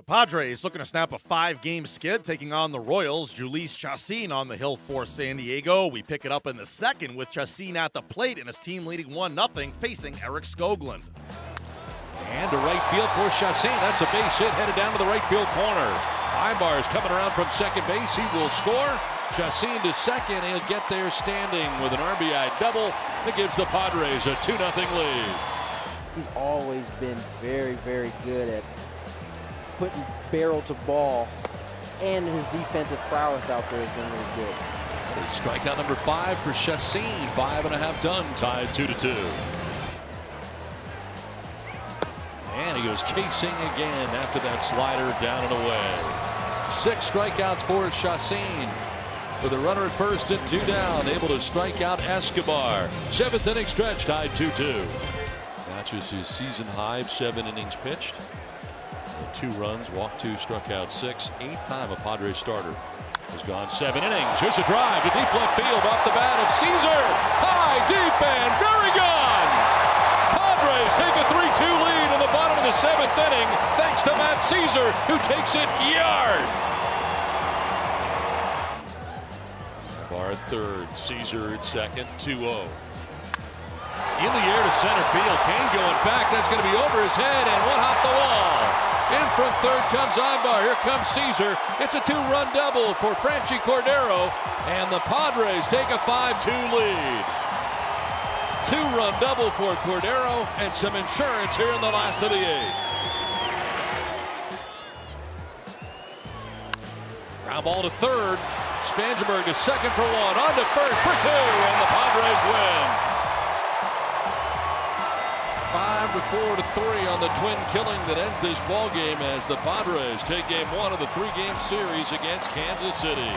The Padres looking to snap a five game skid, taking on the Royals. Jhoulys Chacín on the hill for San Diego. We pick it up in the second with Chacín at the plate and his team leading 1 0, facing Eric Skoglund. And to right field for Chacín. That's a base hit headed down to the right field corner. Aybar is coming around from second base. He will score. Chacín to second. He'll get there standing with an RBI double that gives the Padres a 2 0 lead. He's always been very, very good at putting barrel to ball, and his defensive prowess out there has been really good. Strikeout number five for Chacín. Five and a half done, tied two to two. And he goes chasing again after that slider down and away. Six strikeouts for Chacín. With a runner at first and two down, able to strike out Escobar. Seventh inning stretch, tied 2-2. Matches his season high seven innings pitched. Two runs, walked two, struck out six. Eighth time a Padres starter has gone seven innings. Here's a drive to deep left field off the bat of Szczur. High, deep, and very gone. Padres take a 3-2 lead in the bottom of the seventh inning thanks to Matt Szczur, who takes it yard. Bar third, Szczur at second, 2-0. In the air to center field. Cain going back. That's going to be over his head and one off the wall. In from third comes Aybar. Here comes Szczur. It's a two-run double for Franchy Cordero, and the Padres take a 5-2 lead. Two-run double for Cordero and some insurance here in the last of the eighth. Ground ball to third. Spangenberg to second for one. On to first for two, and the Padres win. Five to four to three on the twin killing that ends this ball game as the Padres take game one of the three-game series against Kansas City.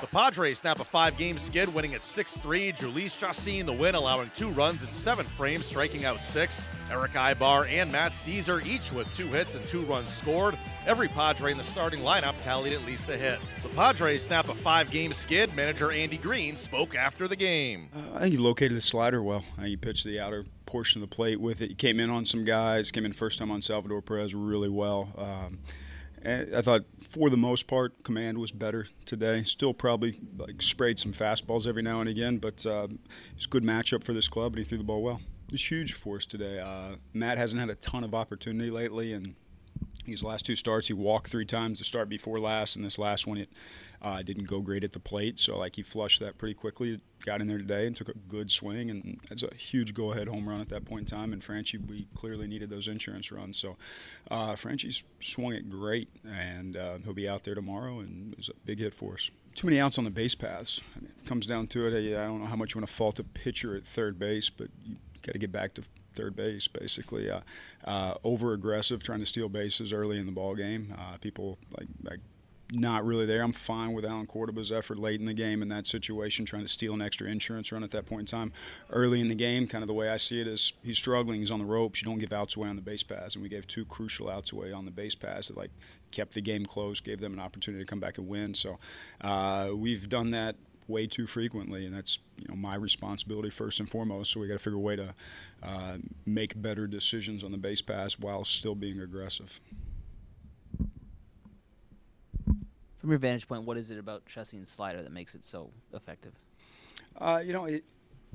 The Padres snap a five game skid, winning at 6 3. Jhoulys Chacín the win, allowing two runs in seven frames, striking out six. Erick Aybar and Matt Szczur, each with two hits and two runs scored. Every Padre in the starting lineup tallied at least a hit. The Padres snap a five game skid. Manager Andy Green spoke after the game. Uh, I think he located the slider well. I think he pitched the outer portion of the plate with it. He came in on some guys, came in first time on Salvador Perez really well. Um, I thought for the most part, command was better today. Still probably like sprayed some fastballs every now and again, but uh, it's a good matchup for this club, and he threw the ball well. It was huge for us today. Uh, Matt hasn't had a ton of opportunity lately, and these last two starts, he walked three times. The start before last, and this last one, it uh, didn't go great at the plate. So like he flushed that pretty quickly. Got in there today and took a good swing, and that's a huge go-ahead home run at that point in time. And Franchy, we clearly needed those insurance runs. So uh, Franchy's swung it great, and uh, he'll be out there tomorrow, and it was a big hit for us. Too many outs on the base paths. I mean, it comes down to it. I don't know how much you want to fault a pitcher at third base, but you got to get back to third base, basically. Uh, uh, over aggressive, trying to steal bases early in the ball game. Uh, people like, like not really there. I'm fine with Allen Córdoba's effort late in the game in that situation, trying to steal an extra insurance run at that point in time. Early in the game, kind of the way I see it is he's struggling. He's on the ropes. You don't give outs away on the base pass, and we gave two crucial outs away on the base pass that like kept the game close, gave them an opportunity to come back and win. So uh, we've done that way too frequently, and that's you know my responsibility first and foremost. So we got to figure a way to uh, make better decisions on the base pass while still being aggressive. From your vantage point, what is it about Chacín's slider that makes it so effective? Uh, you know, it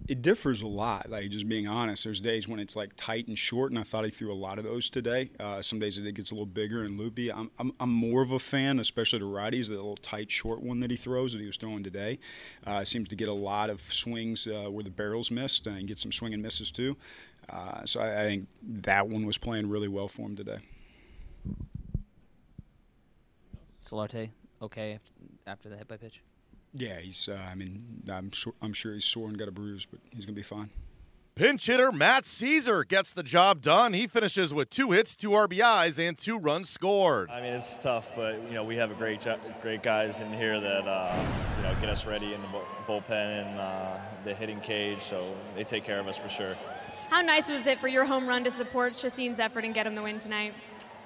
it differs a lot. Like just being honest, there's days when it's like tight and short, and I thought he threw a lot of those today. Uh, some days it gets a little bigger and loopy. I'm, I'm, I'm more of a fan, especially the righties, the little tight short one that he throws that he was throwing today. Uh, seems to get a lot of swings uh, where the barrels missed and get some swing and misses too. Uh, so I, I think that one was playing really well for him today. Solarte, okay after the hit by pitch? Yeah, he's. Uh, I mean, I'm sure, I'm sure he's sore and got a bruise, but he's gonna be fine. Pinch hitter Matt Szczur gets the job done. He finishes with two hits, two RBIs, and two runs scored. I mean, it's tough, but you know we have a great, great guys in here that uh, you know get us ready in the bullpen and uh, the hitting cage, so they take care of us for sure. How nice was it for your home run to support Chacín's effort and get him the win tonight?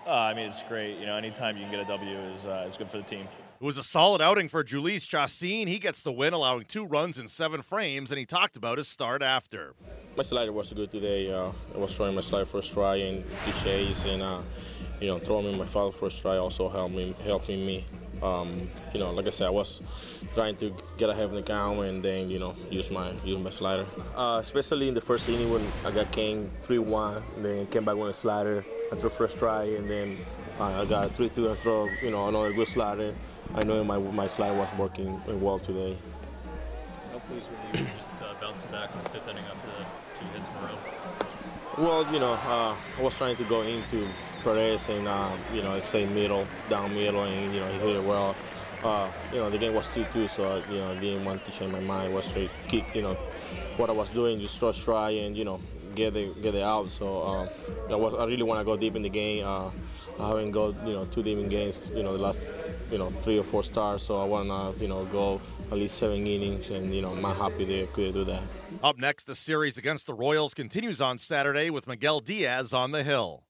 Uh, I mean, it's great. You know, anytime you can get a W is uh, is good for the team. It was a solid outing for Jhoulys Chacín. He gets the win, allowing two runs in seven frames, and he talked about his start after. My slider was good today. Uh, I was throwing my slider first try and the chase, and uh, you know, throwing my foul first try also helped me, helping me. Um, you know, like I said, I was trying to get ahead of the count and then you know use my use my slider. Uh, especially in the first inning when I got king 3-1, then came back with a slider. I threw first try and then uh, I got 3-2 and throw you know another good slider. I know my my slider was working well today. How pleased were you just uh, bouncing back in the fifth inning after two hits in a row? Well, you know, uh, I was trying to go into Perez and uh, you know say middle, down middle, and you know he hit it well. Uh, you know the game was 2-2, so you know I didn't want to change my mind. I was straight keep you know what I was doing, just try, try and you know get the get it out. So uh, I was I really want to go deep in the game. Uh, I haven't go you know two deep in games. You know the last you know three or four stars. So I want to you know go at least seven innings, and you know I'm happy they could do that. Up next, the series against the Royals continues on Saturday with Miguel Diaz on the hill.